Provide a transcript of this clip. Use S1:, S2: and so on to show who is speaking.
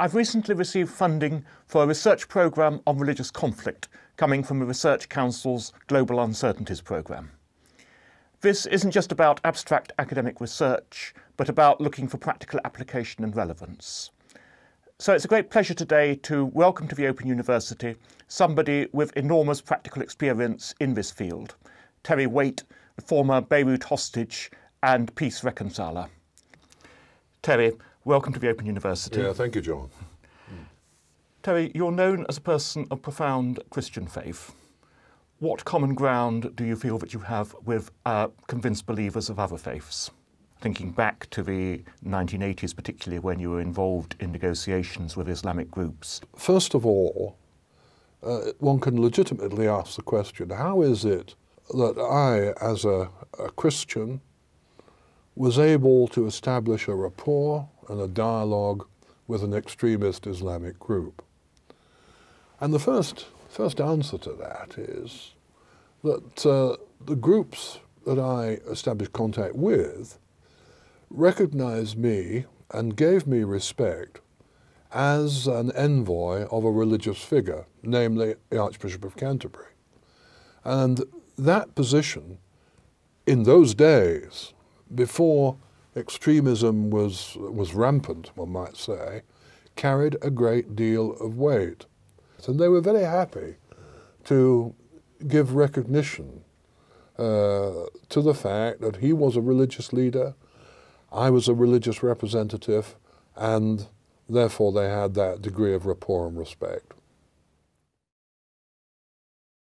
S1: I've recently received funding for a research programme on religious conflict coming from the Research Council's Global Uncertainties Programme. This isn't just about abstract academic research, but about looking for practical application and relevance. So it's a great pleasure today to welcome to the Open University somebody with enormous practical experience in this field, Terry Waite, the former Beirut hostage and peace reconciler. Terry, welcome to the Open University.
S2: Yeah, thank you, John.
S1: Terry, you're known as a person of profound Christian faith. What common ground do you feel that you have with uh, convinced believers of other faiths? Thinking back to the 1980s, particularly when you were involved in negotiations with Islamic groups.
S2: First of all, uh, one can legitimately ask the question how is it that I, as a, a Christian, was able to establish a rapport and a dialogue with an extremist Islamic group? And the first, first answer to that is that uh, the groups that I established contact with recognized me and gave me respect as an envoy of a religious figure, namely the Archbishop of Canterbury. And that position, in those days, before extremism was, was rampant, one might say, carried a great deal of weight. And they were very happy to give recognition uh, to the fact that he was a religious leader, I was a religious representative, and therefore they had that degree of rapport and respect.